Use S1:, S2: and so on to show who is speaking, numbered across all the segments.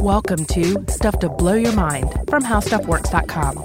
S1: Welcome to Stuff to Blow Your Mind from HowStuffWorks.com.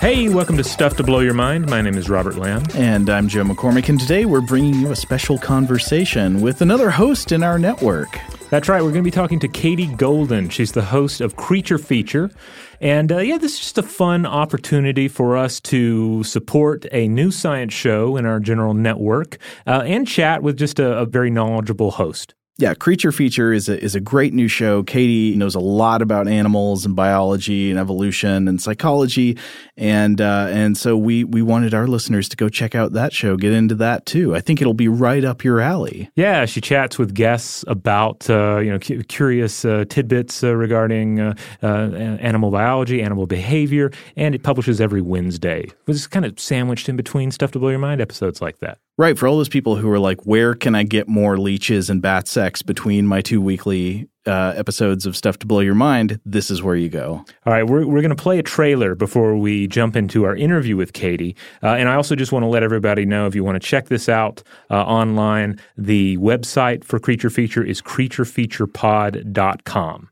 S2: Hey, welcome to Stuff to Blow Your Mind. My name is Robert Lamb.
S3: And I'm Joe McCormick, and today we're bringing you a special conversation with another host in our network.
S2: That's right, we're going to be talking to Katie Golden. She's the host of Creature Feature. And uh, yeah, this is just a fun opportunity for us to support a new science show in our general network uh, and chat with just a, a very knowledgeable host
S3: yeah, Creature Feature is a, is a great new show. Katie knows a lot about animals and biology and evolution and psychology, and uh, and so we we wanted our listeners to go check out that show, get into that too. I think it'll be right up your alley.
S2: Yeah, she chats with guests about uh, you know cu- curious uh, tidbits uh, regarding uh, uh, animal biology, animal behavior, and it publishes every Wednesday. It's kind of sandwiched in between stuff to blow your mind episodes like that.
S3: Right. For all those people who are like, where can I get more leeches and bat sex between my two weekly uh, episodes of Stuff to Blow Your Mind, this is where you go.
S2: All right. We're, we're going to play a trailer before we jump into our interview with Katie. Uh, and I also just want to let everybody know if you want to check this out uh, online, the website for Creature Feature is creaturefeaturepod.com.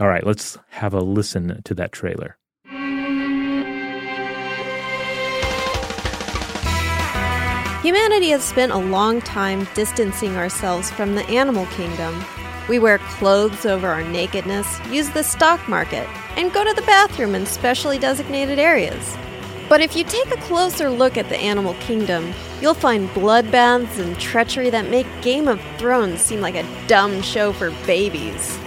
S2: All right. Let's have a listen to that trailer.
S4: Humanity has spent a long time distancing ourselves from the animal kingdom. We wear clothes over our nakedness, use the stock market, and go to the bathroom in specially designated areas. But if you take a closer look at the animal kingdom, you'll find bloodbaths and treachery that make Game of Thrones seem like a dumb show for babies.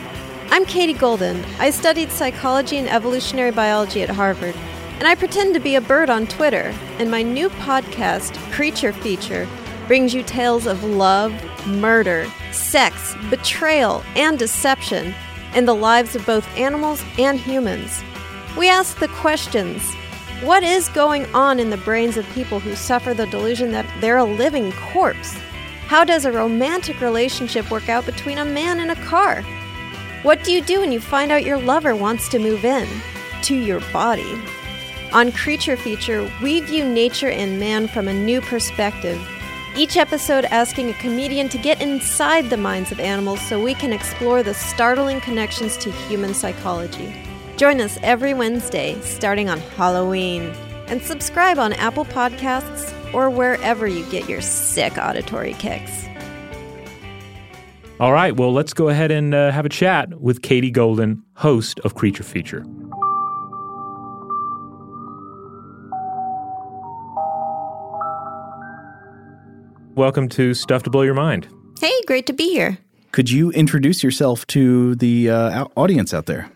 S4: I'm Katie Golden. I studied psychology and evolutionary biology at Harvard and I pretend to be a bird on Twitter. And my new podcast, Creature Feature, brings you tales of love, murder, sex, betrayal, and deception in the lives of both animals and humans. We ask the questions What is going on in the brains of people who suffer the delusion that they're a living corpse? How does a romantic relationship work out between a man and a car? What do you do when you find out your lover wants to move in to your body? On Creature Feature, we view nature and man from a new perspective. Each episode asking a comedian to get inside the minds of animals so we can explore the startling connections to human psychology. Join us every Wednesday, starting on Halloween, and subscribe on Apple Podcasts or wherever you get your sick auditory kicks.
S2: All right, well, let's go ahead and uh, have a chat with Katie Golden, host of Creature Feature. Welcome to Stuff to Blow Your Mind.
S4: Hey, great to be here.
S3: Could you introduce yourself to the uh, audience out there?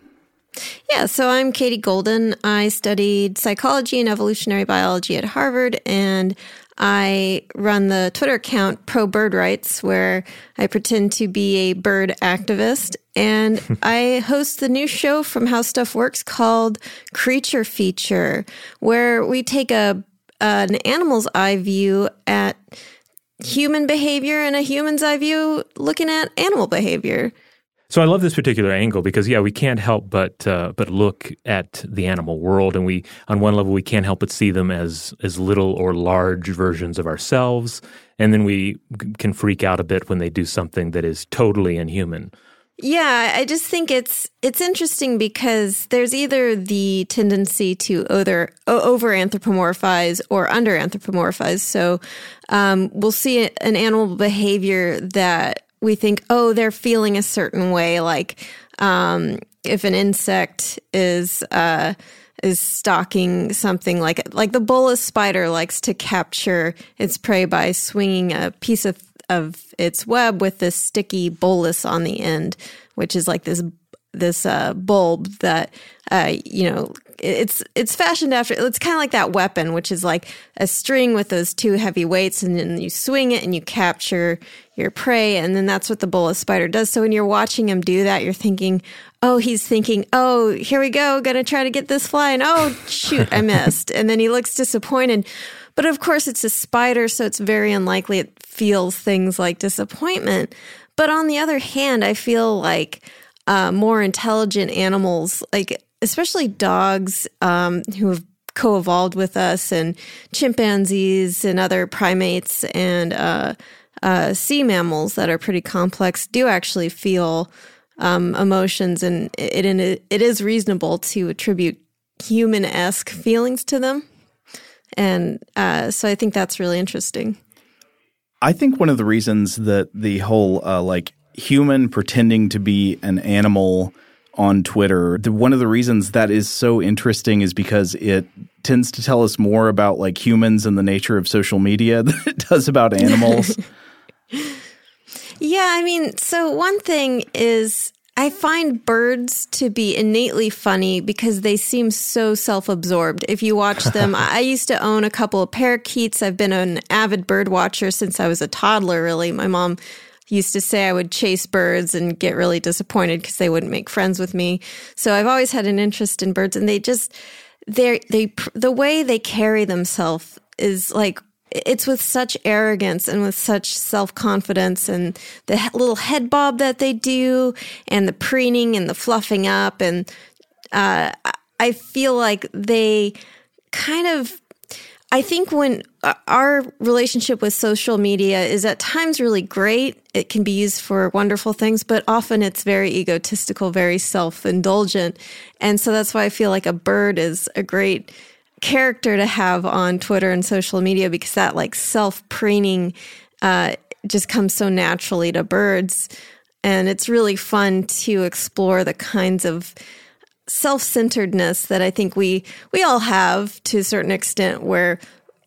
S4: Yeah, so I'm Katie Golden. I studied psychology and evolutionary biology at Harvard, and I run the Twitter account Pro Bird Rights, where I pretend to be a bird activist. And I host the new show from How Stuff Works called Creature Feature, where we take a an animal's eye view at human behavior and a human's eye view looking at animal behavior.
S2: So I love this particular angle because yeah, we can't help but uh, but look at the animal world, and we on one level we can't help but see them as as little or large versions of ourselves, and then we can freak out a bit when they do something that is totally inhuman.
S4: Yeah, I just think it's it's interesting because there's either the tendency to either over anthropomorphize or under anthropomorphize. So um, we'll see an animal behavior that we think, oh, they're feeling a certain way, like um, if an insect is. Uh, is stalking something like like the bolas spider likes to capture its prey by swinging a piece of of its web with this sticky bolus on the end, which is like this this uh, bulb that uh, you know it's it's fashioned after it's kind of like that weapon which is like a string with those two heavy weights and then you swing it and you capture your prey and then that's what the bolas spider does. So when you're watching him do that you're thinking oh he's thinking oh here we go gonna try to get this fly and oh shoot i missed. And then he looks disappointed. But of course, it's a spider, so it's very unlikely it feels things like disappointment. But on the other hand, I feel like uh, more intelligent animals, like especially dogs um, who have co-evolved with us, and chimpanzees and other primates and uh, uh, sea mammals that are pretty complex do actually feel um, emotions, and it, it it is reasonable to attribute human esque feelings to them. And uh, so I think that's really interesting.
S3: I think one of the reasons that the whole uh, like human pretending to be an animal on Twitter, the, one of the reasons that is so interesting is because it tends to tell us more about like humans and the nature of social media than it does about animals.
S4: yeah, I mean, so one thing is I find birds to be innately funny because they seem so self absorbed. If you watch them, I used to own a couple of parakeets. I've been an avid bird watcher since I was a toddler, really. My mom used to say I would chase birds and get really disappointed because they wouldn't make friends with me. So I've always had an interest in birds and they just, they're, they, the way they carry themselves is like it's with such arrogance and with such self confidence and the little head bob that they do and the preening and the fluffing up. And uh, I feel like they kind of, I think when uh, our relationship with social media is at times really great, it can be used for wonderful things, but often it's very egotistical, very self indulgent. And so that's why I feel like a bird is a great character to have on Twitter and social media because that like self preening uh, just comes so naturally to birds. And it's really fun to explore the kinds of self-centeredness that I think we we all have to a certain extent where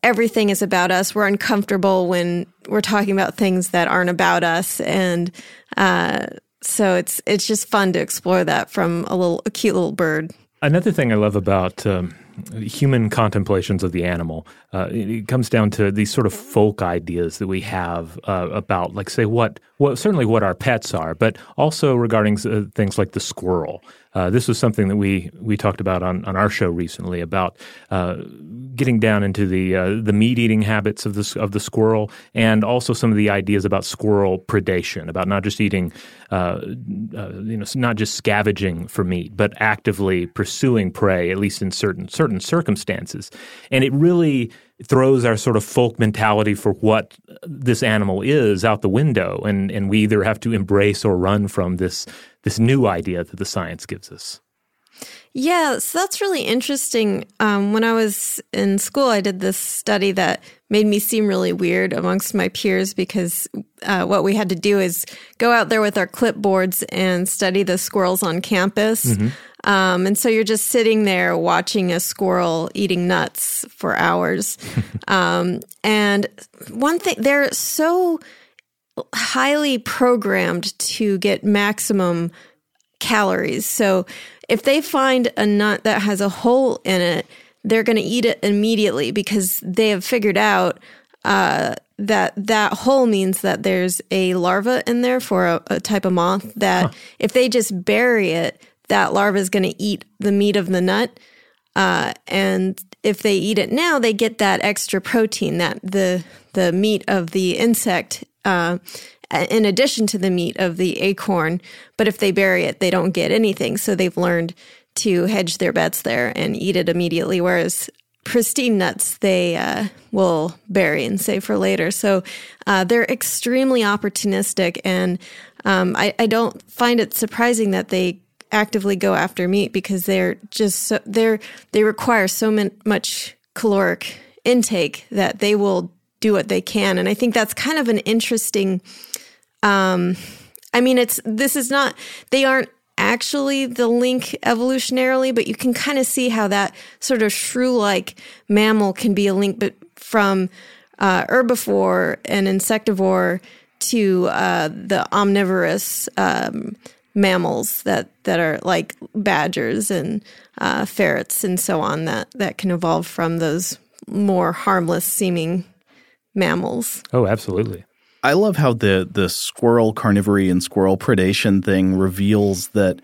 S4: everything is about us. We're uncomfortable when we're talking about things that aren't about us and uh, so it's it's just fun to explore that from a little a cute little bird.
S2: Another thing I love about um, human contemplations of the animal. Uh, it comes down to these sort of folk ideas that we have uh, about, like, say, what, well, certainly what our pets are, but also regarding uh, things like the squirrel. Uh, this was something that we we talked about on, on our show recently about uh, getting down into the uh, the meat eating habits of the of the squirrel, and also some of the ideas about squirrel predation, about not just eating, uh, uh, you know, not just scavenging for meat, but actively pursuing prey, at least in certain certain circumstances, and it really throws our sort of folk mentality for what this animal is out the window, and and we either have to embrace or run from this this new idea that the science gives us.
S4: Yeah, so that's really interesting. Um, when I was in school, I did this study that made me seem really weird amongst my peers because uh, what we had to do is go out there with our clipboards and study the squirrels on campus. Mm-hmm. Um, and so you're just sitting there watching a squirrel eating nuts for hours. um, and one thing, they're so highly programmed to get maximum calories. So if they find a nut that has a hole in it, they're going to eat it immediately because they have figured out uh, that that hole means that there's a larva in there for a, a type of moth that huh. if they just bury it, that larva is going to eat the meat of the nut. Uh, and if they eat it now, they get that extra protein that the the meat of the insect uh, in addition to the meat of the acorn. But if they bury it, they don't get anything. So they've learned to hedge their bets there and eat it immediately. Whereas pristine nuts they uh, will bury and save for later. So uh, they're extremely opportunistic, and um, I, I, don't find it surprising that they actively go after meat because they're just so they're they require so much caloric intake that they will do what they can. And I think that's kind of an interesting. Um, I mean, it's this is not they aren't actually the link evolutionarily, but you can kind of see how that sort of shrew-like mammal can be a link, but from uh, herbivore and insectivore to uh, the omnivorous um, mammals that that are like badgers and uh, ferrets and so on that that can evolve from those more harmless seeming mammals.
S2: Oh, absolutely.
S3: I love how the the squirrel carnivory and squirrel predation thing reveals that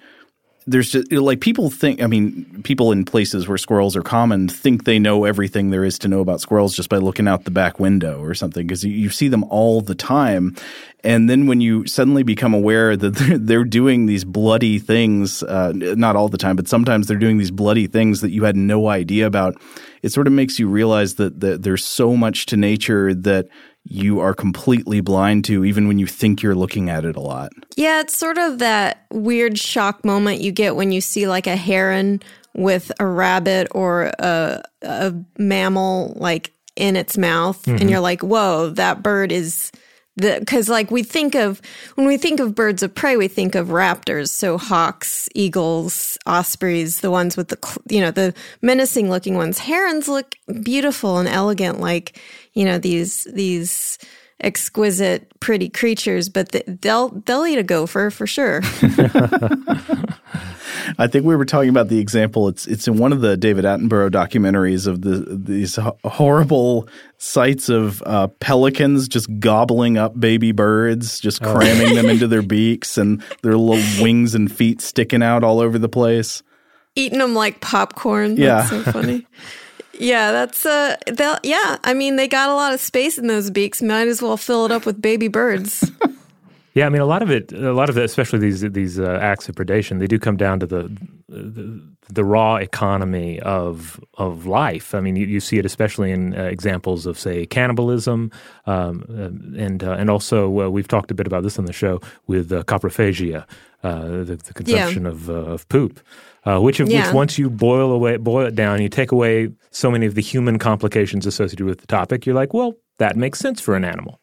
S3: there's just like people think. I mean, people in places where squirrels are common think they know everything there is to know about squirrels just by looking out the back window or something because you, you, see them all the time. And then when you suddenly become aware that they're, they're doing these bloody things, uh, not all the time, but sometimes they're doing these bloody things that you had no idea about, it sort of makes you realize that, that there's so much to nature that you are completely blind to, even when you think you're looking at it a lot.
S4: Yeah, it's sort of that weird shock moment you get when you see like a heron with a rabbit or a, a mammal like in its mouth, mm-hmm. and you're like, whoa, that bird is because like we think of when we think of birds of prey we think of raptors so hawks eagles ospreys the ones with the you know the menacing looking ones herons look beautiful and elegant like you know these these exquisite pretty creatures but they'll they'll eat a gopher for sure
S3: I think we were talking about the example. It's it's in one of the David Attenborough documentaries of the these horrible sights of uh, pelicans just gobbling up baby birds, just oh. cramming oh. them into their beaks, and their little wings and feet sticking out all over the place.
S4: Eating them like popcorn. That's yeah, so funny. Yeah, that's uh, yeah. I mean, they got a lot of space in those beaks. Might as well fill it up with baby birds.
S2: Yeah, I mean, a lot of it, a lot of it, especially these these uh, acts of predation, they do come down to the, the, the raw economy of of life. I mean, you, you see it especially in uh, examples of, say, cannibalism, um, uh, and uh, and also uh, we've talked a bit about this on the show with uh, coprophagia, the, the, consumption yeah. of of poop. Which, of, yeah. which once you boil away, boil it down, you take away so many of the human complications associated with the topic. You're like, well, that makes sense for an animal.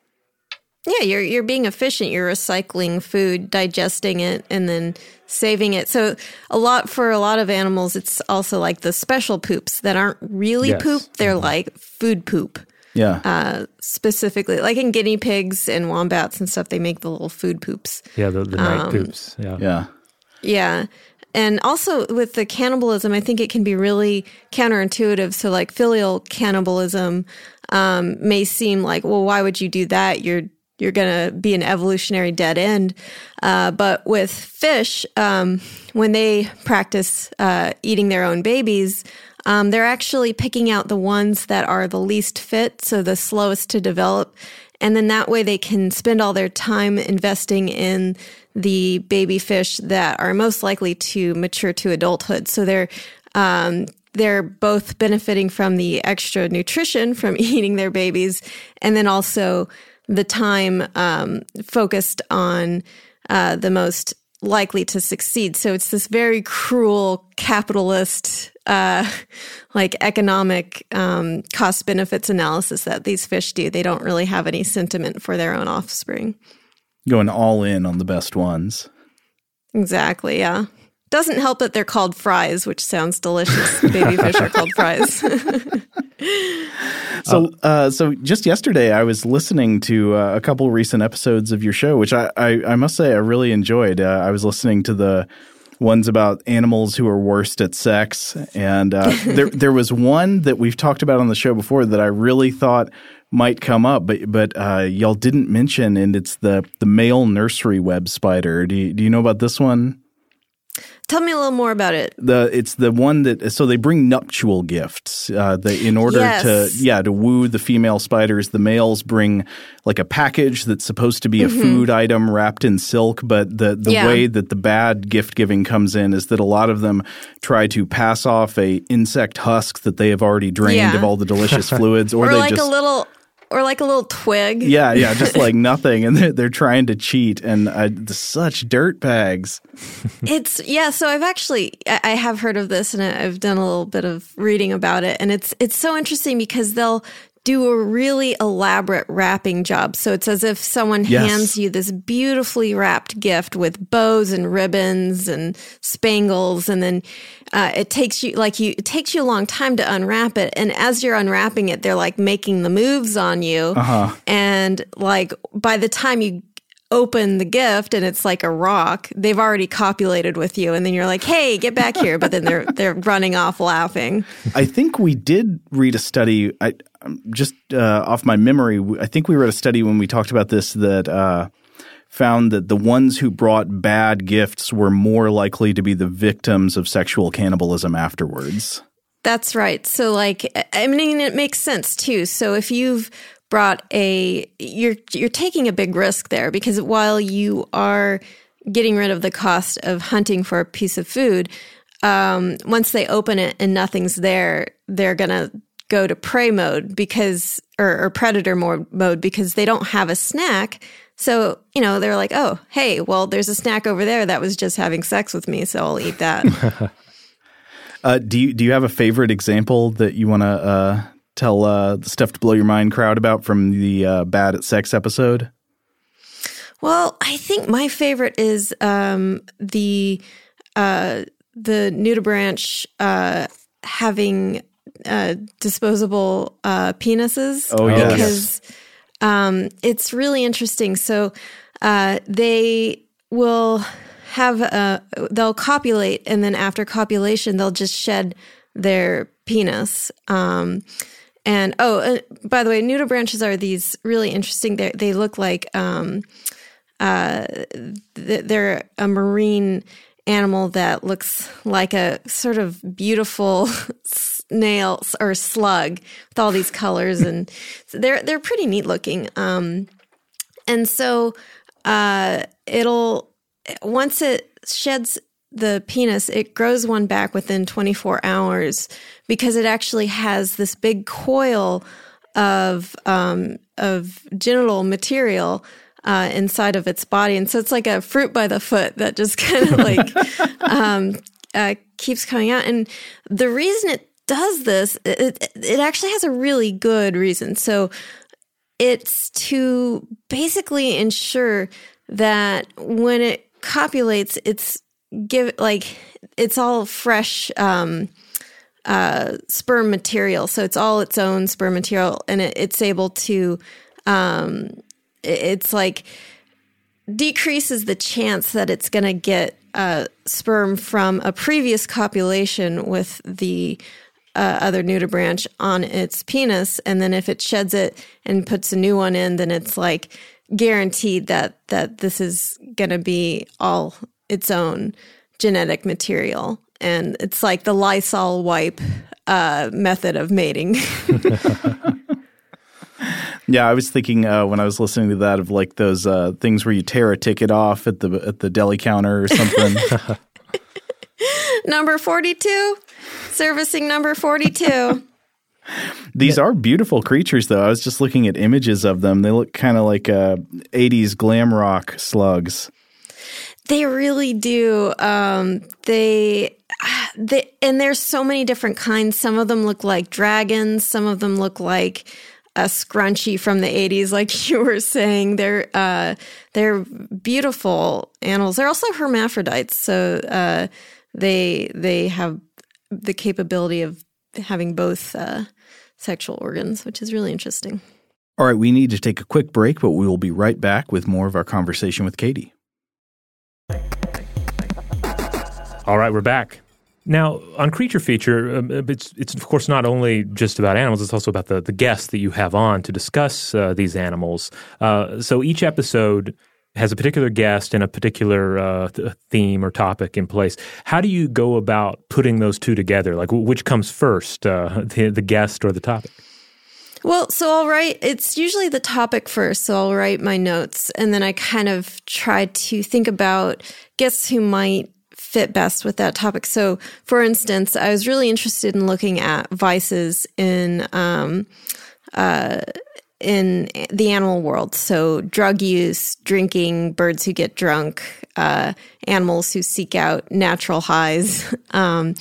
S4: Yeah, you're you're being efficient. You're recycling food, digesting it, and then saving it. So a lot for a lot of animals, it's also like the special poops that aren't really yes. poop. They're mm-hmm. like food poop.
S3: Yeah.
S4: Uh, specifically, like in guinea pigs and wombats and stuff, they make the little food poops.
S2: Yeah, the, the night um, poops. Yeah.
S3: Yeah.
S4: Yeah. And also with the cannibalism, I think it can be really counterintuitive. So, like filial cannibalism um, may seem like, well, why would you do that? You're you're going to be an evolutionary dead end. Uh, but with fish, um, when they practice uh, eating their own babies, um, they're actually picking out the ones that are the least fit, so the slowest to develop. And then that way they can spend all their time investing in the baby fish that are most likely to mature to adulthood. So they're um, they're both benefiting from the extra nutrition from eating their babies, and then also the time um, focused on uh, the most likely to succeed. So it's this very cruel capitalist, uh, like economic um, cost benefits analysis that these fish do. They don't really have any sentiment for their own offspring.
S3: Going all in on the best ones.
S4: Exactly. Yeah. Doesn't help that they're called fries, which sounds delicious. Baby fish are called fries.
S3: so, uh, so just yesterday, I was listening to uh, a couple recent episodes of your show, which I, I, I must say I really enjoyed. Uh, I was listening to the ones about animals who are worst at sex, and uh, there there was one that we've talked about on the show before that I really thought might come up, but but uh, y'all didn't mention, and it's the the male nursery web spider. Do you, do you know about this one?
S4: Tell me a little more about it.
S3: The it's the one that so they bring nuptial gifts. Uh, the, in order
S4: yes.
S3: to yeah to woo the female spiders, the males bring like a package that's supposed to be a mm-hmm. food item wrapped in silk. But the the yeah. way that the bad gift giving comes in is that a lot of them try to pass off a insect husk that they have already drained yeah. of all the delicious fluids,
S4: or,
S3: or
S4: they
S3: like
S4: just, a little or like a little twig.
S3: Yeah, yeah, just like nothing, and they're, they're trying to cheat, and uh, such dirt bags.
S4: it's yeah. So I've actually I have heard of this, and I've done a little bit of reading about it, and it's it's so interesting because they'll do a really elaborate wrapping job. So it's as if someone yes. hands you this beautifully wrapped gift with bows and ribbons and spangles, and then uh, it takes you like you it takes you a long time to unwrap it. And as you're unwrapping it, they're like making the moves on you,
S3: uh-huh.
S4: and like by the time you open the gift and it's like a rock, they've already copulated with you, and then you're like, "Hey, get back here!" But then they're they're running off laughing.
S3: I think we did read a study. I just uh, off my memory, I think we read a study when we talked about this that. Uh, found that the ones who brought bad gifts were more likely to be the victims of sexual cannibalism afterwards.
S4: That's right. So, like, I mean, it makes sense too. So, if you've brought a you're you're taking a big risk there because while you are getting rid of the cost of hunting for a piece of food, um, once they open it and nothing's there, they're gonna go to prey mode because, or, or predator mode, mode because they don't have a snack. So, you know, they're like, oh, hey, well, there's a snack over there that was just having sex with me, so I'll eat that.
S3: uh, do you do you have a favorite example that you want to uh, tell uh, the stuff to blow your mind crowd about from the uh, bad at sex episode?
S4: Well, I think my favorite is um, the uh, the nudibranch uh, having uh, disposable uh, penises.
S3: Oh, yes.
S4: because um, it's really interesting. So uh, they will have a they'll copulate, and then after copulation, they'll just shed their penis. Um, and oh, uh, by the way, nudibranches are these really interesting. They they look like um, uh, they're a marine animal that looks like a sort of beautiful snail or slug with all these colors, and they're they're pretty neat looking. Um, and so uh, it'll once it sheds the penis, it grows one back within 24 hours because it actually has this big coil of um, of genital material uh, inside of its body, and so it's like a fruit by the foot that just kind of like um, uh, keeps coming out. And the reason it does this, it, it actually has a really good reason. So it's to basically ensure that when it copulates, it's give like it's all fresh um, uh, sperm material. So it's all its own sperm material, and it, it's able to um, it's like decreases the chance that it's going to get uh, sperm from a previous copulation with the uh, other nudibranch on its penis, and then if it sheds it and puts a new one in, then it's like guaranteed that that this is going to be all its own genetic material, and it's like the Lysol wipe uh, method of mating.
S3: Yeah, I was thinking uh, when I was listening to that of like those uh, things where you tear a ticket off at the at the deli counter or something.
S4: number forty-two, servicing number forty-two.
S3: These are beautiful creatures, though. I was just looking at images of them. They look kind of like uh, '80s glam rock slugs.
S4: They really do. Um, they, they, and there's so many different kinds. Some of them look like dragons. Some of them look like a scrunchie from the 80s like you were saying they're uh, they're beautiful animals they're also hermaphrodites so uh, they they have the capability of having both uh, sexual organs which is really interesting
S3: all right we need to take a quick break but we will be right back with more of our conversation with katie
S2: all right we're back now, on Creature Feature, um, it's it's of course not only just about animals; it's also about the the guests that you have on to discuss uh, these animals. Uh, so each episode has a particular guest and a particular uh, th- theme or topic in place. How do you go about putting those two together? Like, w- which comes first, uh, the the guest or the topic?
S4: Well, so I'll write, it's usually the topic first. So I'll write my notes and then I kind of try to think about guests who might fit best with that topic. So, for instance, I was really interested in looking at vices in um, uh, in the animal world. So, drug use, drinking, birds who get drunk, uh, animals who seek out natural highs. Um,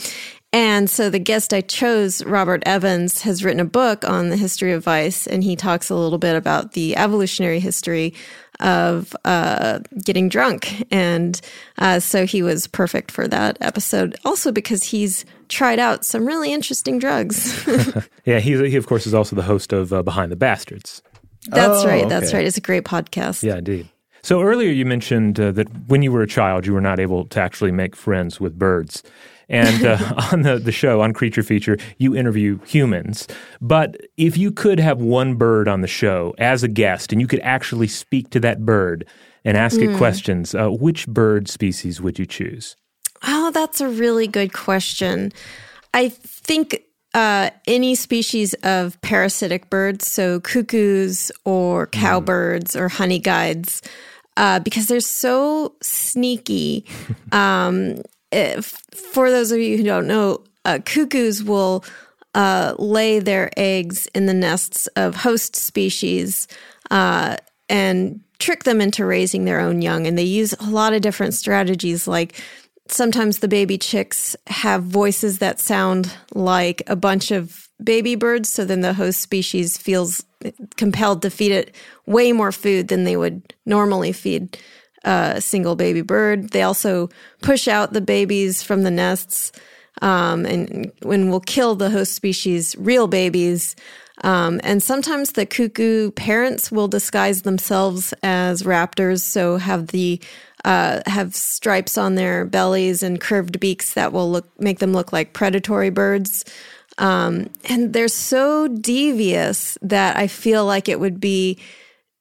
S4: and so the guest I chose, Robert Evans, has written a book on the history of vice, and he talks a little bit about the evolutionary history of uh, getting drunk. And uh, so he was perfect for that episode. Also, because he's tried out some really interesting drugs.
S2: yeah, he, he, of course, is also the host of uh, Behind the Bastards.
S4: That's oh, right. That's okay. right. It's a great podcast.
S2: Yeah, indeed. So earlier you mentioned uh, that when you were a child, you were not able to actually make friends with birds. And uh, on the, the show, on Creature Feature, you interview humans. But if you could have one bird on the show as a guest and you could actually speak to that bird and ask mm. it hmm. questions, uh, which bird species would you choose?
S4: Oh, that's a really good question. I think uh, any species of parasitic birds, so cuckoos or hmm. cowbirds mm. or honey guides, uh, because they're so sneaky. Um, if, for those of you who don't know, uh, cuckoos will uh, lay their eggs in the nests of host species uh, and trick them into raising their own young. And they use a lot of different strategies, like sometimes the baby chicks have voices that sound like a bunch of baby birds. So then the host species feels compelled to feed it way more food than they would normally feed a single baby bird. They also push out the babies from the nests um, and when will kill the host species real babies. Um, and sometimes the cuckoo parents will disguise themselves as raptors, so have the uh, have stripes on their bellies and curved beaks that will look make them look like predatory birds. Um, and they're so devious that I feel like it would be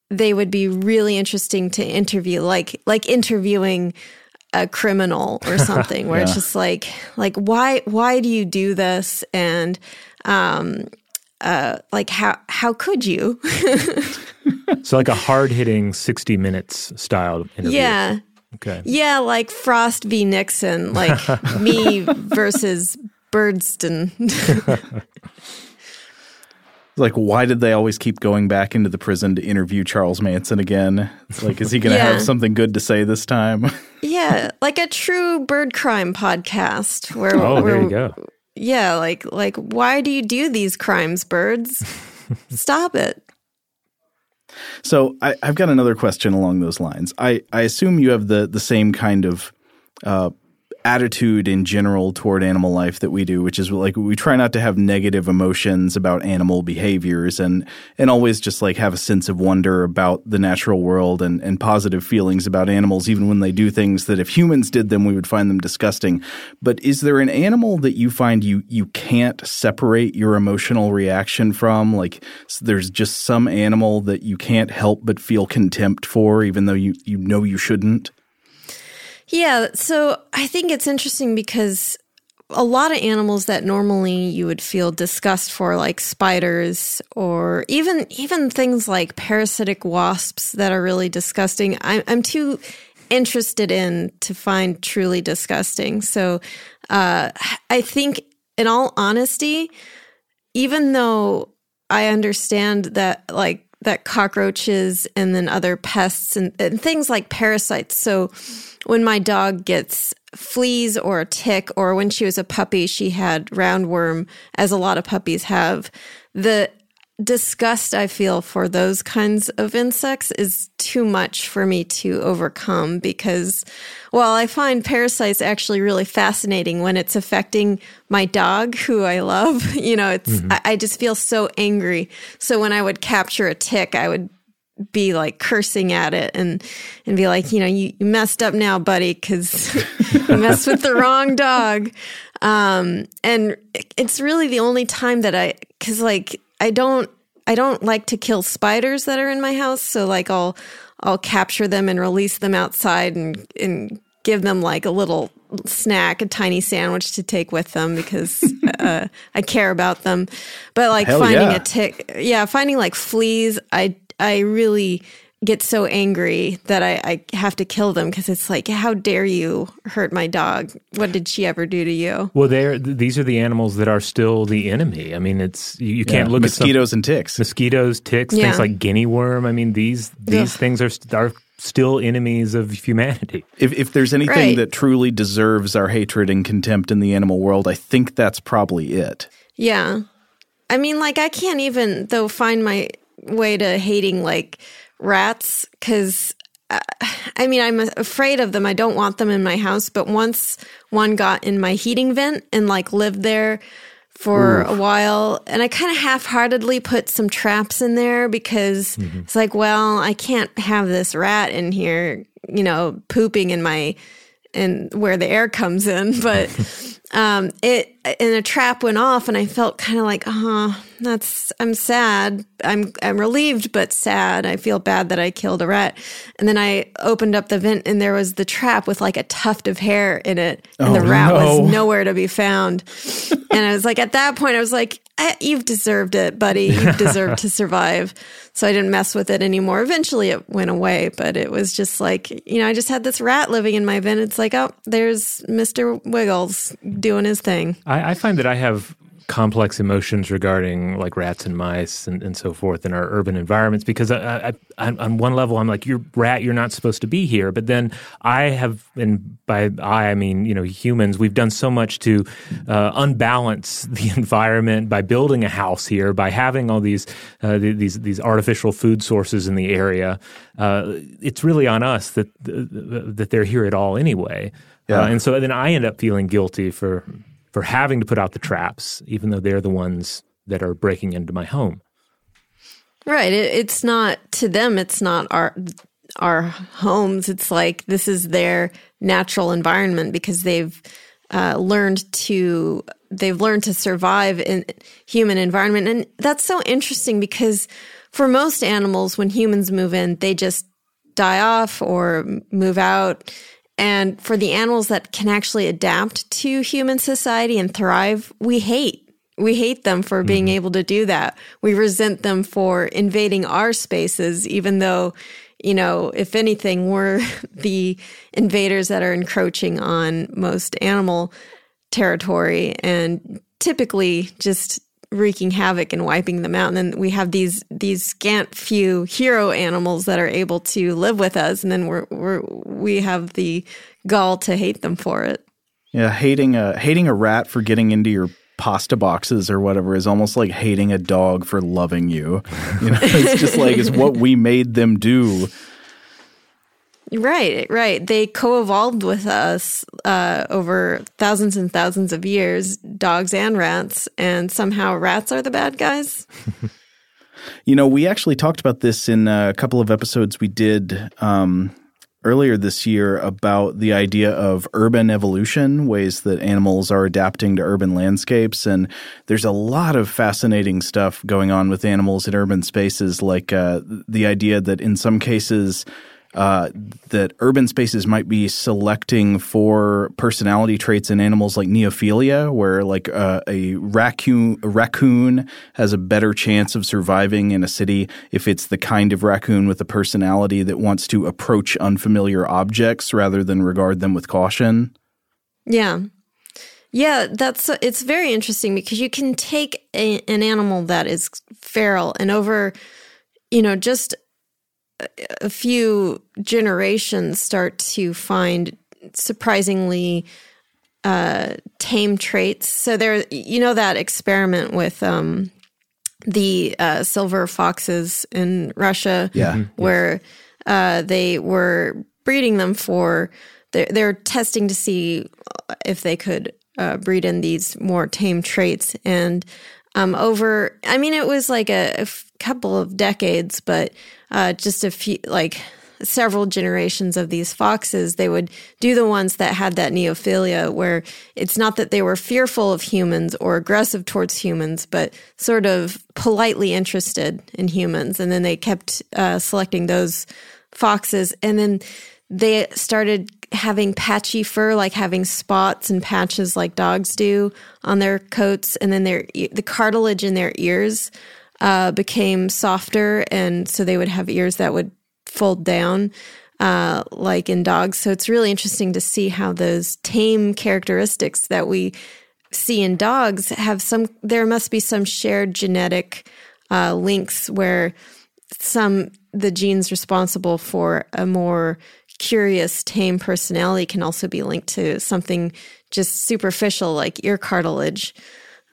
S4: they would be really interesting to interview, like like interviewing a criminal or something where yeah. it's just like like why why do you do this? And um uh like how how could you?
S2: So like a hard-hitting 60 minutes style interview.
S4: Yeah.
S2: Okay.
S4: Yeah like frost v. Nixon like me versus birdston
S3: like why did they always keep going back into the prison to interview Charles Manson again? It's like is he going to yeah. have something good to say this time?
S4: yeah, like a true bird crime podcast where
S2: Oh,
S4: where,
S2: there you go.
S4: Yeah, like like why do you do these crimes, birds? Stop it.
S3: So I, have got another question along those lines. I, I assume you have the the same kind of uh, attitude in general toward animal life that we do, which is like we try not to have negative emotions about animal behaviors and and always just like have a sense of wonder about the natural world and, and positive feelings about animals, even when they do things that if humans did them, we would find them disgusting. But is there an animal that you find you you can't separate your emotional reaction from? Like there's just some animal that you can't help but feel contempt for, even though you, you know you shouldn't?
S4: Yeah, so I think it's interesting because a lot of animals that normally you would feel disgust for like spiders or even even things like parasitic wasps that are really disgusting i'm, I'm too interested in to find truly disgusting. So uh, i think in all honesty even though i understand that like that cockroaches and then other pests and, and things like parasites so when my dog gets fleas or a tick, or when she was a puppy, she had roundworm, as a lot of puppies have. The disgust I feel for those kinds of insects is too much for me to overcome because, while I find parasites actually really fascinating when it's affecting my dog, who I love. You know, it's, mm-hmm. I, I just feel so angry. So when I would capture a tick, I would be like cursing at it and and be like, you know, you, you messed up now, buddy, because you messed with the wrong dog. Um, and it's really the only time that I, because like I don't, I don't like to kill spiders that are in my house. So like I'll I'll capture them and release them outside and and give them like a little snack, a tiny sandwich to take with them because uh, I care about them. But like
S3: Hell
S4: finding
S3: yeah.
S4: a tick, yeah, finding like fleas, I I really get so angry that I, I have to kill them because it's like, how dare you hurt my dog? What did she ever do to you?
S2: Well, they're these are the animals that are still the enemy. I mean, it's you, you can't
S3: Yeah,
S2: look
S3: mosquitoes
S2: at
S3: and ticks.
S2: mosquitoes, ticks,
S4: Yeah.
S2: things like guinea worm. I mean, these these
S4: Ugh.
S2: things are are still enemies of humanity.
S3: If, if there's anything
S4: Right.
S3: that truly deserves our hatred and contempt in the animal world, I think that's probably it.
S4: Yeah. I mean, like, I can't even, though, find my way to hating like rats because. Uh, I mean, I'm afraid of them. I don't want them in my house. But once one got in my heating vent and like lived there for a while, and I kind of half heartedly put some traps in there because it's like, well, I can't have this rat in here, you know, pooping in my and where the air comes in. But um, it and a trap went off, and I felt kind of like, oh, that's I'm sad. I'm I'm relieved, but sad. I feel bad that I killed a rat. And then I opened up the vent, and there was the trap with like a tuft of hair in it, and
S3: Oh,
S4: the rat
S3: no.
S4: was nowhere to be found. and I was like, at that point, I was like, eh, you've deserved it, buddy. You've deserved to survive. So I didn't mess with it anymore. Eventually it went away, but it was just like, you know, I just had this rat living in my vent. It's like, oh, there's Mr. Wiggles doing his thing.
S2: I, I find that I have complex emotions regarding like rats and mice and, and so forth in our urban environments because I, I, I, on one level I'm like you're rat you're not supposed to be here. But then I have and by I I mean you know humans we've done so much to uh, unbalance the environment by building a house here by having all these uh, these these artificial food sources in the area. Uh, it's really on us that that they're here at all anyway. Yeah. Uh, and so then I end up feeling guilty for for having to put out the traps, even though they're the ones that are breaking into my home.
S4: Right. It, it's not to them. It's not our our homes. It's like this is their natural environment because they've uh, learned to they've learned to survive in human environment, and that's so interesting because for most animals, when humans move in, they just die off or move out and for the animals that can actually adapt to human society and thrive, we hate. We hate them for being mm-hmm. able to do that. We resent them for invading our spaces, even though, you know, if anything, we're the invaders that are encroaching on most animal territory and typically just wreaking havoc and wiping them out. And then we have these these scant few hero animals that are able to live with us, and then we're we're we have the gall to hate them for it.
S3: Yeah, hating a hating a rat for getting into your pasta boxes or whatever is almost like hating a dog for loving you. You know, it's just like it's what we made them do.
S4: Right, right. They co-evolved with us uh, over thousands and thousands of years, dogs and rats, and somehow rats are the bad guys.
S3: you know, we actually talked about this in a couple of episodes we did um, earlier this year about the idea of urban evolution, ways that animals are adapting to urban landscapes. And there's a lot of fascinating stuff going on with animals in urban spaces, like uh, the idea that in some cases, uh, that urban spaces might be selecting for personality traits in animals like neophilia, where like uh, a raccoon a raccoon has a better chance of surviving in a city if it's the kind of raccoon with a personality that wants to approach unfamiliar objects rather than regard them with caution.
S4: Yeah. Yeah, that's it's very interesting because you can take a, an animal that is feral and over you know just a few generations start to find surprisingly uh, tame traits. So there, you know, that experiment with um, the uh, silver foxes in Russia,
S3: yeah, mm-hmm.
S4: where yes. uh, they were breeding them for. They're, they're, testing to see if they could uh, breed in these more tame traits, and um, over. I mean, it was like a, couple of decades, but uh, just a few, like several generations of these foxes, they would do the ones that had that neophilia, where it's not that they were fearful of humans or aggressive towards humans, but sort of politely interested in humans. And then they kept uh, selecting those foxes. And then they started having patchy fur, like having spots and patches like dogs do on their coats. And then their the cartilage in their ears uh, became softer, and so they would have ears that would fold down. Uh, like in dogs. So it's really interesting to see how those tame characteristics that we see in dogs have some, there must be some shared genetic uh, links where some, the genes responsible for a more curious, tame personality can also be linked to something just superficial like ear cartilage.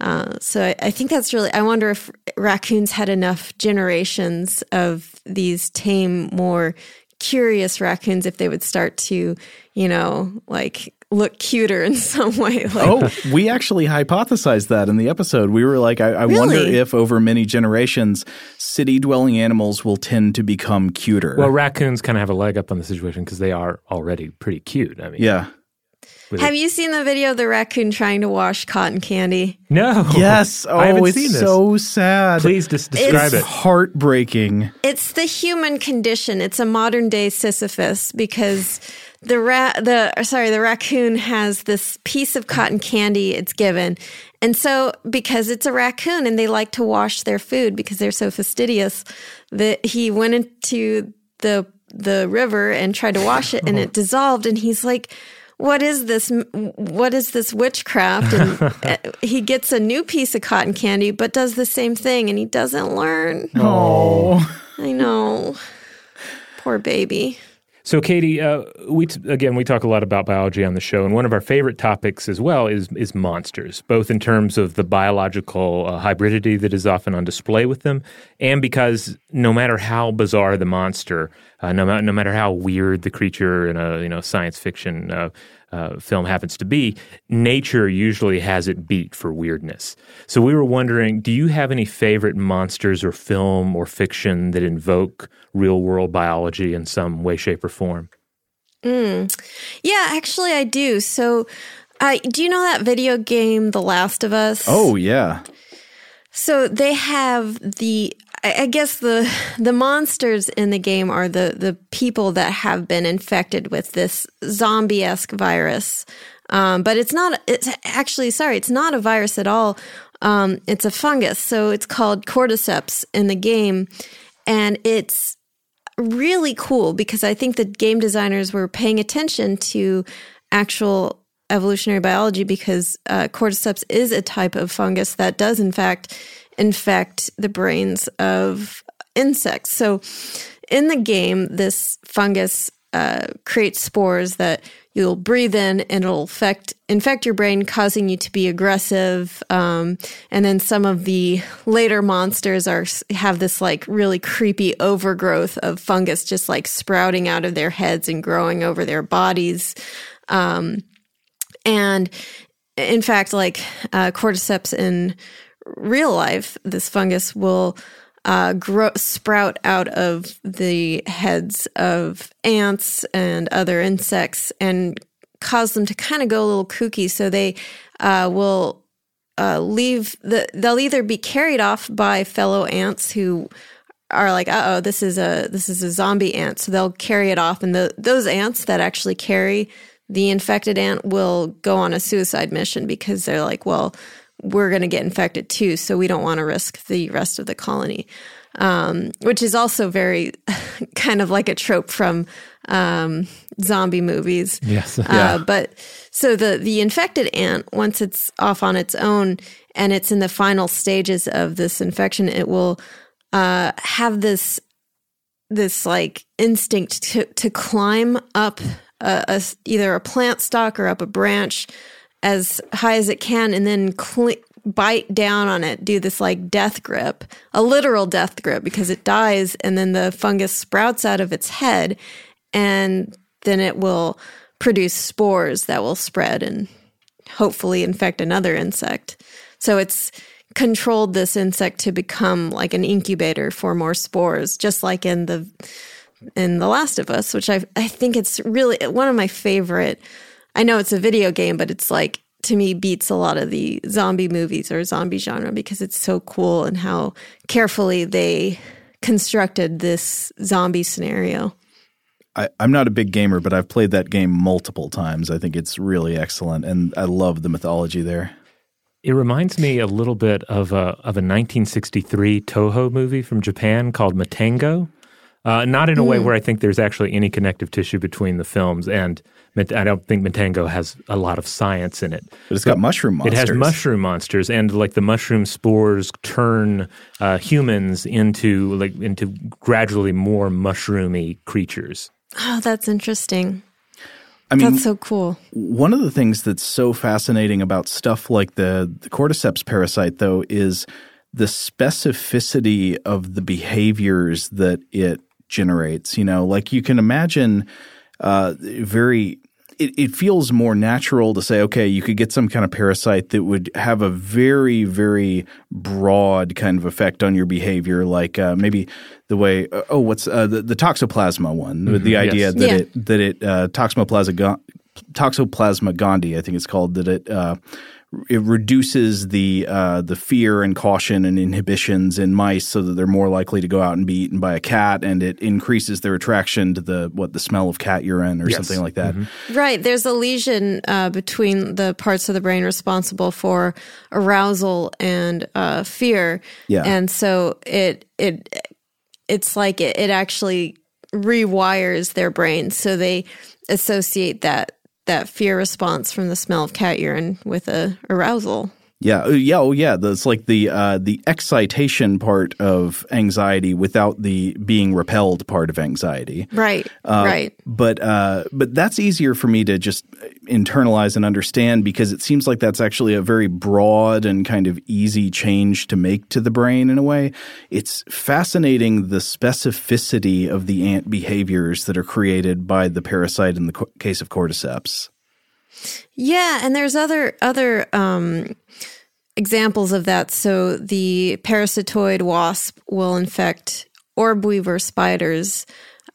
S4: Uh, so I, I, think that's really. I wonder if raccoons had enough generations of these tame, more curious raccoons, if they would start to, you know, like look cuter in some way. Like,
S3: oh, we actually hypothesized that in the episode. We were like, I, I really? wonder if over many generations, city dwelling animals will tend to become cuter.
S2: Well, raccoons kind of have a leg up on the situation because they are already pretty cute. I mean,
S3: yeah.
S4: Have you seen the video of the raccoon trying to wash cotton candy?
S2: No.
S3: Yes. Oh,
S2: I haven't oh,
S3: it's
S2: seen this.
S3: so sad.
S2: Please just describe
S3: it's
S2: it.
S3: Heartbreaking.
S4: It's the human condition. It's a modern day Sisyphus because the rat, the sorry, the raccoon has this piece of cotton candy it's given, and so because it's a raccoon and they like to wash their food because they're so fastidious, that he went into the the river and tried to wash it and it dissolved, and he's like what is this? What is this witchcraft? And uh, he gets a new piece of cotton candy, but does the same thing, and he doesn't learn.
S3: Oh,
S4: I know, poor baby.
S2: So, Katie, uh, we t- again we talk a lot about biology on the show, and one of our favorite topics as well is is monsters, both in terms of the biological uh, hybridity that is often on display with them, and because no matter how bizarre the monster, uh, no, no matter how weird the creature in a you know science fiction uh, uh, film happens to be, nature usually has it beat for weirdness. So we were wondering, do you have any favorite monsters or film or fiction that invoke real world biology in some way, shape, or form?
S4: Mm. Yeah, actually, I do. So, uh, do you know that video game, The Last of Us?
S3: oh yeah.
S4: So they have the I guess the the monsters in the game are the the people that have been infected with this zombie esque virus, um, but it's not. It's actually sorry, it's not a virus at all. Um, it's a fungus, so it's called cordyceps in the game, and it's really cool because I think the game designers were paying attention to actual evolutionary biology because uh, cordyceps is a type of fungus that does, in fact, infect the brains of insects. So, in the game, this fungus uh, creates spores that you'll breathe in, and it'll infect infect your brain, causing you to be aggressive. Um, and then some of the later monsters are have this like really creepy overgrowth of fungus, just like sprouting out of their heads and growing over their bodies. Um, and in fact, like uh, cordyceps in real life, this fungus will uh, grow, sprout out of the heads of ants and other insects and cause them to kind of go a little kooky. So they uh, will uh, leave the. They'll either be carried off by fellow ants who are like, "Uh oh, this is a this is a zombie ant." So they'll carry it off, and the, those ants that actually carry the infected ant will go on a suicide mission because they're like, "Well." We're going to get infected too, so we don't want to risk the rest of the colony. Um, which is also very kind of like a trope from um, zombie movies.
S2: Yes.
S4: Uh, but so the the infected ant, once it's off on its own and it's in the final stages of this infection, it will uh, have this this like instinct to to climb up a, a, either a plant stalk or up a branch as high as it can and then cl- bite down on it, do this like death grip, a literal death grip because it dies and then the fungus sprouts out of its head and then it will produce spores that will spread and hopefully infect another insect. So it's controlled this insect to become like an incubator for more spores, just like in the in The Last of Us, which I I think it's really one of my favorite I know it's a video game, but it's like to me beats a lot of the zombie movies or zombie genre because it's so cool and how carefully they constructed this zombie scenario.
S3: I, I'm not a big gamer, but I've played that game multiple times. I think it's really excellent, and I love the mythology there.
S2: It reminds me a little bit of a of a 1963 Toho movie from Japan called Matango. Uh, not in a way where I think there's actually any connective tissue between the films, and I don't think Matango has a lot of science in it.
S3: But it's got mushroom monsters.
S2: It has mushroom monsters, and like the mushroom spores turn uh, humans into like into gradually more mushroomy creatures.
S4: Oh, that's interesting.
S3: I mean,
S4: That's so cool.
S3: One of the things that's so fascinating about stuff like the, the cordyceps parasite, though, is the specificity of the behaviors that it generates. You know, like you can imagine uh, very. It, it feels more natural to say, okay, you could get some kind of parasite that would have a very, very broad kind of effect on your behavior, like uh, maybe the way. Uh, oh, what's uh, the, the toxoplasma one? with the idea
S2: yes.
S3: that
S4: Yeah.
S3: it that it uh, toxoplasma toxoplasma gondii, I think it's called, that it uh, it reduces the uh, the fear and caution and inhibitions in mice so that they're more likely to go out and be eaten by a cat, and it increases their attraction to the what the smell of cat urine or
S2: Yes.
S3: something like that.
S4: Right. There's a lesion uh, between the parts of the brain responsible for arousal and uh, fear.
S3: Yeah.
S4: And so it it it's like it, it actually rewires their brains so they associate that that fear response from the smell of cat urine with a arousal.
S3: Yeah, uh, yeah, oh yeah. That's like the uh, the excitation part of anxiety without the being repelled part of anxiety.
S4: Right,
S3: Uh,
S4: right.
S3: But uh, but that's easier for me to just internalize and understand because it seems like that's actually a very broad and kind of easy change to make to the brain in a way. It's fascinating the specificity of the ant behaviors that are created by the parasite in the co- case of cordyceps.
S4: Yeah, and there's other other um, examples of that. So the parasitoid wasp will infect orb weaver spiders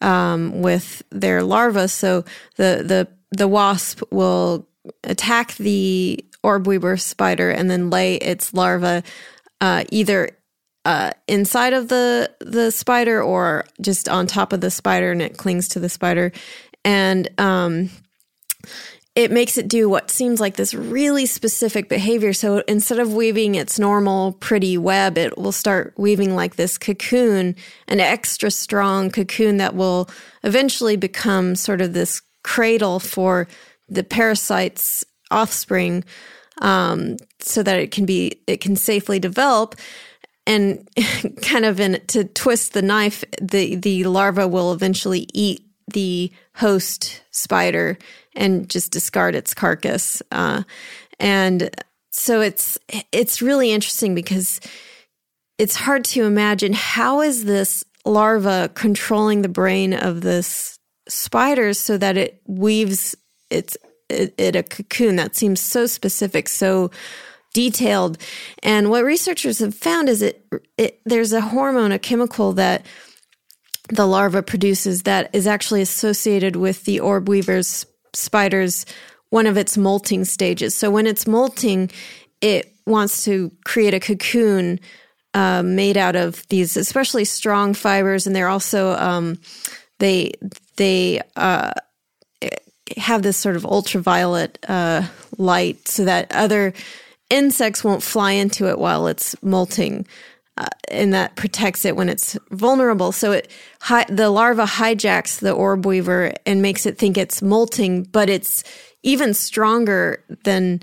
S4: um, with their larvae. So the the the wasp will attack the orb weaver spider and then lay its larva uh, either uh, inside of the the spider or just on top of the spider, and it clings to the spider. And um, it makes it do what seems like this really specific behavior. So instead of weaving its normal pretty web, it will start weaving like this cocoon, an extra strong cocoon that will eventually become sort of this cradle for the parasite's offspring, um, so that it can be it can safely develop. And kind of in to twist the knife, the the larva will eventually eat the host spider and just discard its carcass. Uh, and so it's it's really interesting because it's hard to imagine how is this larva controlling the brain of this spider so that it weaves its it, it a cocoon that seems so specific, so detailed. And what researchers have found is it, it there's a hormone, a chemical that the larva produces that is actually associated with the orb weaver's spider's one of its molting stages. So when it's molting, it wants to create a cocoon uh, made out of these especially strong fibers, and they're also um, they they uh, have this sort of ultraviolet uh, light so that other insects won't fly into it while it's molting. Uh, and that protects it when it's vulnerable. So it hi- the larva hijacks the orb weaver and makes it think it's molting, but it's even stronger than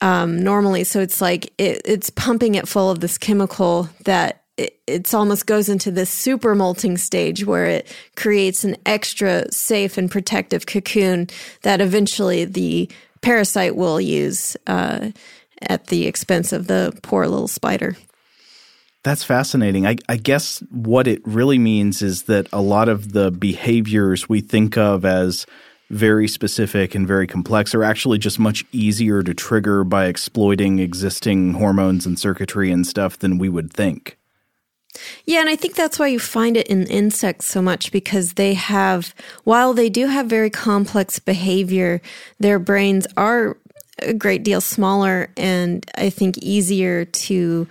S4: um, normally. So it's like it, it's pumping it full of this chemical that it it's almost goes into this super molting stage where it creates an extra safe and protective cocoon that eventually the parasite will use uh, at the expense of the poor little spider.
S3: That's fascinating. I, I, guess what it really means is that a lot of the behaviors we think of as very specific and very complex are actually just much easier to trigger by exploiting existing hormones and circuitry and stuff than we would think.
S4: Yeah, and I think that's why you find it in insects so much because they have, while they do have very complex behavior, their brains are a great deal smaller and I think easier to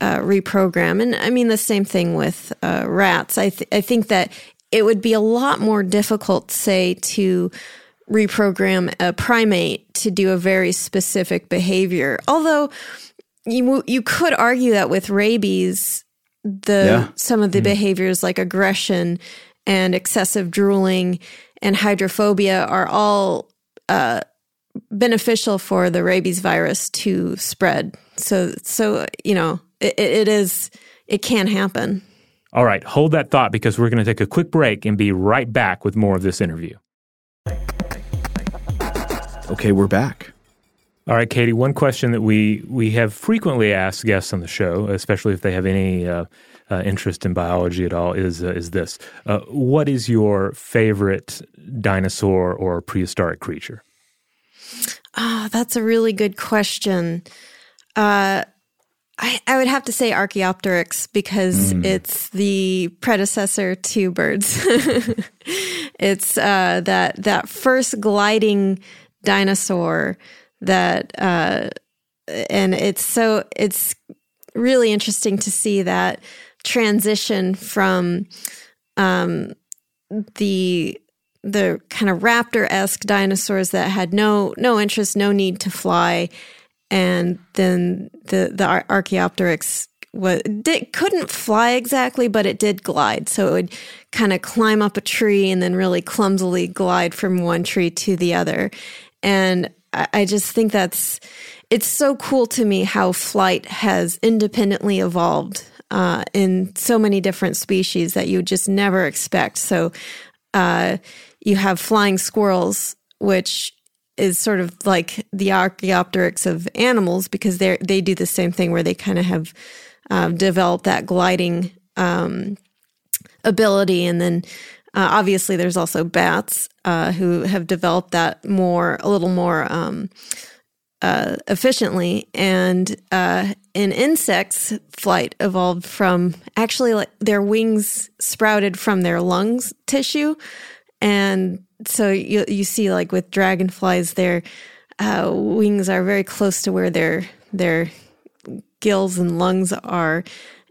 S4: uh, reprogram. And I mean, the same thing with uh, rats. I, th- I think that it would be a lot more difficult, say, to reprogram a primate to do a very specific behavior. Although you you could argue that with rabies, the yeah. some of the mm. behaviors like aggression and excessive drooling and hydrophobia are all uh, beneficial for the rabies virus to spread. So so you know it, it is it can happen.
S2: All right, hold that thought because we're going to take a quick break and be right back with more of this interview.
S3: Okay, we're back.
S2: All right, Katie. One question that we we have frequently asked guests on the show, especially if they have any uh, uh, interest in biology at all, is uh, is this: uh, What is your favorite dinosaur or prehistoric creature?
S4: Ah, oh, that's a really good question. I, I, would have to say Archaeopteryx because mm. it's the predecessor to birds. it's uh, that that first gliding dinosaur that, uh, and it's so it's really interesting to see that transition from um, the the kind of raptor esque dinosaurs that had no no interest, no need to fly and then the the Archaeopteryx was did, couldn't fly exactly, but it did glide. So it would kind of climb up a tree and then really clumsily glide from one tree to the other. And I, I just think that's it's so cool to me how flight has independently evolved uh, in so many different species that you just never expect. So uh, you have flying squirrels, which is sort of like the Archaeopteryx of animals because they they do the same thing where they kind of have um, developed that gliding um, ability, and then uh, obviously there's also bats uh, who have developed that more a little more um, uh, efficiently, and uh, in insects, flight evolved from actually like their wings sprouted from their lungs tissue, and so you you see like with dragonflies, their uh, wings are very close to where their their gills and lungs are,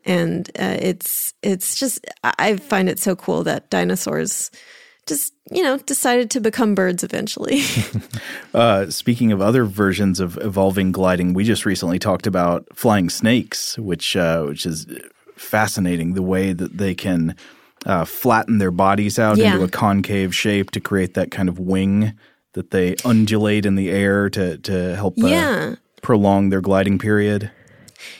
S4: and uh, it's it's just I find it so cool that dinosaurs just you know decided to become birds eventually.
S3: uh, speaking of other versions of evolving gliding, we just recently talked about flying snakes, which uh, which is fascinating. The way that they can uh, flatten their bodies out yeah. into a concave shape to create that kind of wing that they undulate in the air to to help uh, yeah. prolong their gliding period.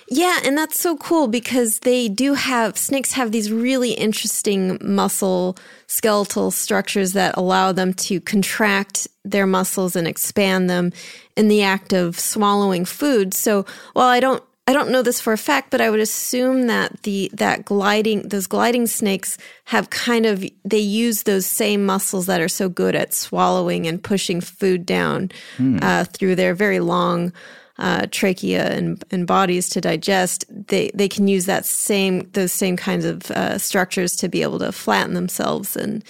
S4: Yeah, and that's so cool because they do have snakes have these really interesting muscle skeletal structures that allow them to contract their muscles and expand them in the act of swallowing food. So while I don't I don't know this for a fact, but I would assume that the that gliding those gliding snakes have kind of they use those same muscles that are so good at swallowing and pushing food down hmm. uh, through their very long uh, trachea and, and bodies to digest, they, they can use that same those same kinds of uh, structures to be able to flatten themselves and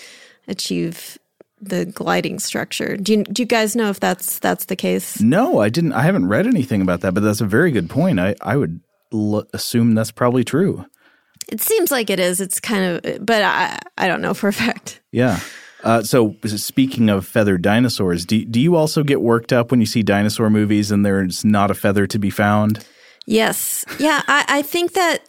S4: achieve the gliding structure. Do you, do you guys know if that's that's the case?
S3: No, I didn't. I haven't read anything about that, but that's a very good point. I I would l- assume that's probably true.
S4: It seems like it is. It's kind of, but I I don't know for a fact.
S3: Yeah. Uh, so, speaking of feathered dinosaurs, do, do you also get worked up when you see dinosaur movies and there's not a feather to be found?
S4: Yes. Yeah, I, I think that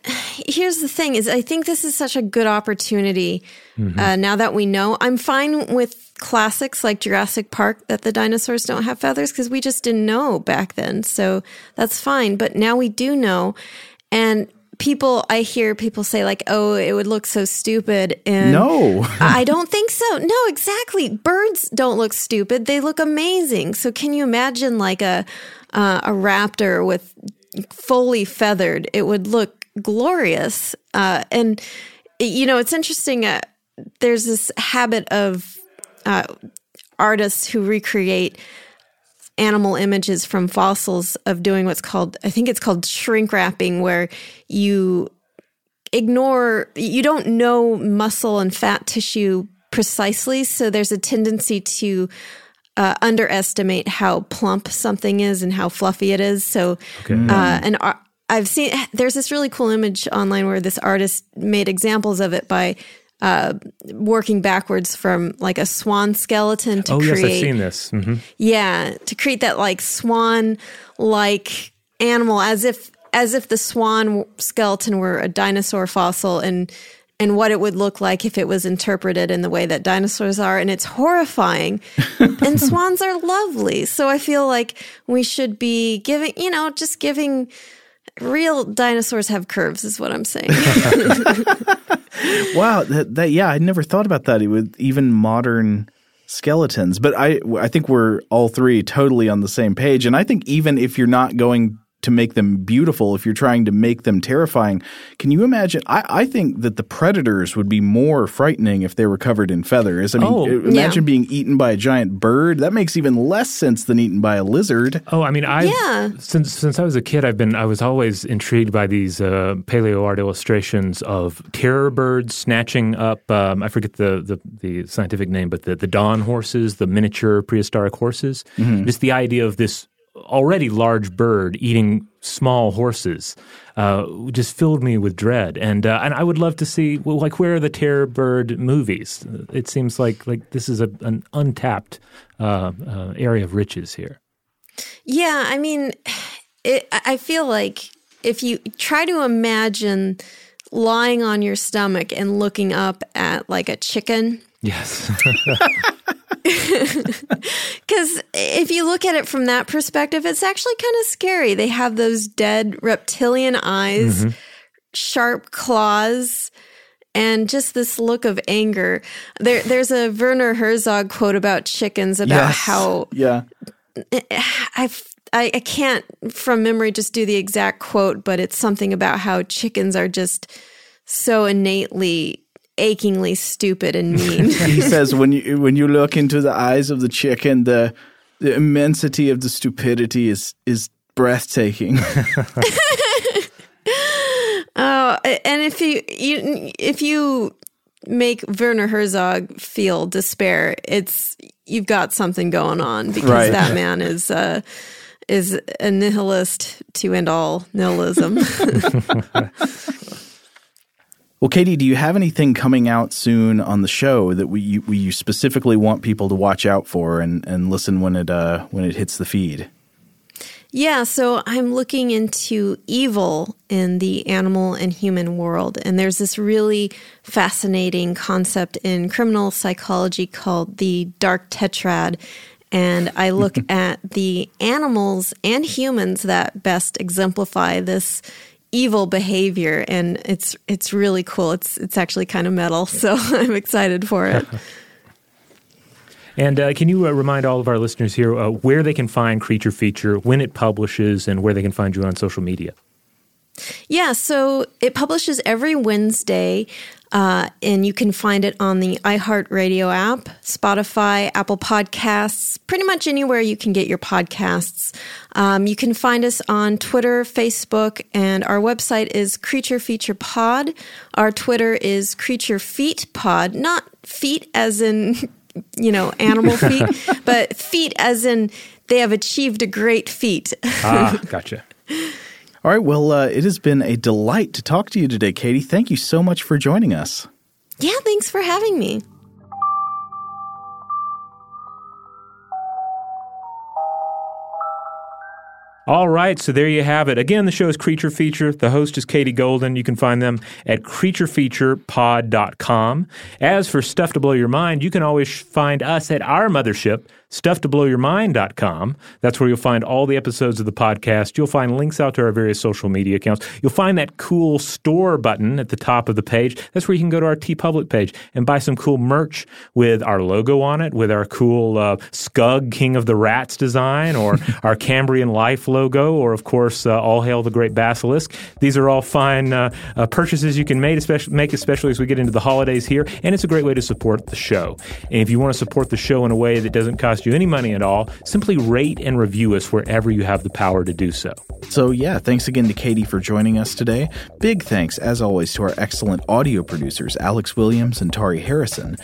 S4: here's the thing is I think this is such a good opportunity mm-hmm. uh, now that we know. I'm fine with classics like Jurassic Park that the dinosaurs don't have feathers because we just didn't know back then. So that's fine. But now we do know. And people I hear people say like, "Oh, it would look so stupid." And
S3: no,
S4: I don't think so. No, exactly. Birds don't look stupid; they look amazing. So, can you imagine like a uh, a raptor with fully feathered? It would look glorious. Uh, and you know, it's interesting. Uh, there's this habit of uh, artists who recreate animal images from fossils of doing what's called, I think it's called shrink wrapping, where you ignore, you don't know muscle and fat tissue precisely. So there's a tendency to uh, underestimate how plump something is and how fluffy it is. So, okay. uh, and I've seen there's this really cool image online where this artist made examples of it by uh, working backwards from like a swan skeleton to
S2: oh,
S4: create.
S2: yes, I've seen this. Mm-hmm.
S4: Yeah, to create that like swan like animal as if as if the swan skeleton were a dinosaur fossil and and what it would look like if it was interpreted in the way that dinosaurs are and it's horrifying and swans are lovely so i feel like we should be giving you know just giving real dinosaurs have curves is what i'm saying.
S3: Wow that, that yeah i never thought about that with even modern skeletons but i i think we're all three totally on the same page and i think even if you're not going to make them beautiful if you're trying to make them terrifying. Can you imagine? I, I think that the predators would be more frightening if they were covered in feathers. I mean, oh, imagine yeah. being eaten by a giant bird. That makes even less sense than eaten by a lizard.
S2: Oh, I mean, I yeah. since since I was a kid, I've been I was always intrigued by these uh, paleo art illustrations of terror birds snatching up. Um, I forget the, the, the scientific name, but the the dawn horses, the miniature prehistoric horses. Mm-hmm. Just the idea of this already large bird eating small horses uh, just filled me with dread. And uh, and I would love to see well, like where are the terror bird movies? It seems like like this is a, an untapped uh, uh area of riches here.
S4: Yeah, I mean, it, I feel like if you try to imagine lying on your stomach and looking up at like a chicken.
S2: Yes.
S4: Because if you look at it from that perspective, it's actually kind of scary. They have those dead reptilian eyes, mm-hmm. sharp claws, and just this look of anger. There, there's a Werner Herzog quote about chickens about yes. how
S3: yeah.
S4: I've I, I can't from memory just do the exact quote, but it's something about how chickens are just so innately achingly stupid and mean.
S3: he says when you when you look into the eyes of the chicken, the the immensity of the stupidity is is breathtaking.
S4: oh, and if you, you if you make Werner Herzog feel despair, it's you've got something going on because right. that man is uh, is a nihilist to end all nihilism.
S3: Well, Katie, do you have anything coming out soon on the show that we you, we specifically want people to watch out for and, and listen when it uh, when it hits the feed?
S4: Yeah, so I'm looking into evil in the animal and human world, and there's this really fascinating concept in criminal psychology called the dark tetrad. And I look at the animals and humans that best exemplify this evil behavior and it's it's really cool. It's it's actually kind of metal so i'm excited for it.
S2: And uh, can you uh, remind all of our listeners here uh, where they can find creature feature when it publishes and where they can find you on social media?
S4: Yeah, so it publishes every Wednesday, uh, and you can find it on the iHeartRadio app, Spotify, Apple Podcasts, pretty much anywhere you can get your podcasts. Um, you can find us on Twitter, Facebook, and our website is Creature Feature Pod. Our Twitter is Creature Feat Pod, not feet as in, you know, animal feet, but feet as in they have achieved a great feat.
S2: ah, gotcha.
S3: All right. Well, uh, it has been a delight to talk to you today, Katie. Thank you so much for joining us.
S4: Yeah, thanks for having me.
S2: All right, so there you have it. Again, the show is Creature Feature. The host is Katie Golden. You can find them at creaturefeaturepod.com. As for Stuff to Blow Your Mind, you can always find us at our mothership, stufftoblowyourmind.com. That's where you'll find all the episodes of the podcast. You'll find links out to our various social media accounts. You'll find that cool store button at the top of the page. That's where you can go to our TeePublic page and buy some cool merch with our logo on it, with our cool uh, Scug King of the Rats design, or our Cambrian Life logo, or of course, uh, All Hail the Great Basilisk. These are all fine uh, uh purchases you can make especially, make, especially as we get into the holidays here, and it's a great way to support the show. And if you want to support the show in a way that doesn't cost cost you any money at all. Simply rate and review us wherever you have the power to do so.
S3: So, yeah, thanks again to Katie for joining us today. Big thanks, as always, to our excellent audio producers, Alex Williams and Tari Harrison.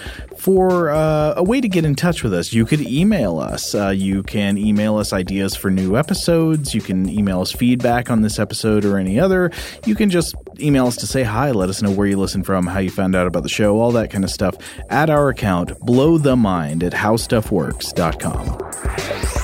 S3: For uh, a way to get in touch with us, you could email us. Uh, you can email us ideas for new episodes. You can email us feedback on this episode or any other. You can just email us to say hi, let us know where you listen from, how you found out about the show, all that kind of stuff at our account, blow the mind at howstuffworks.com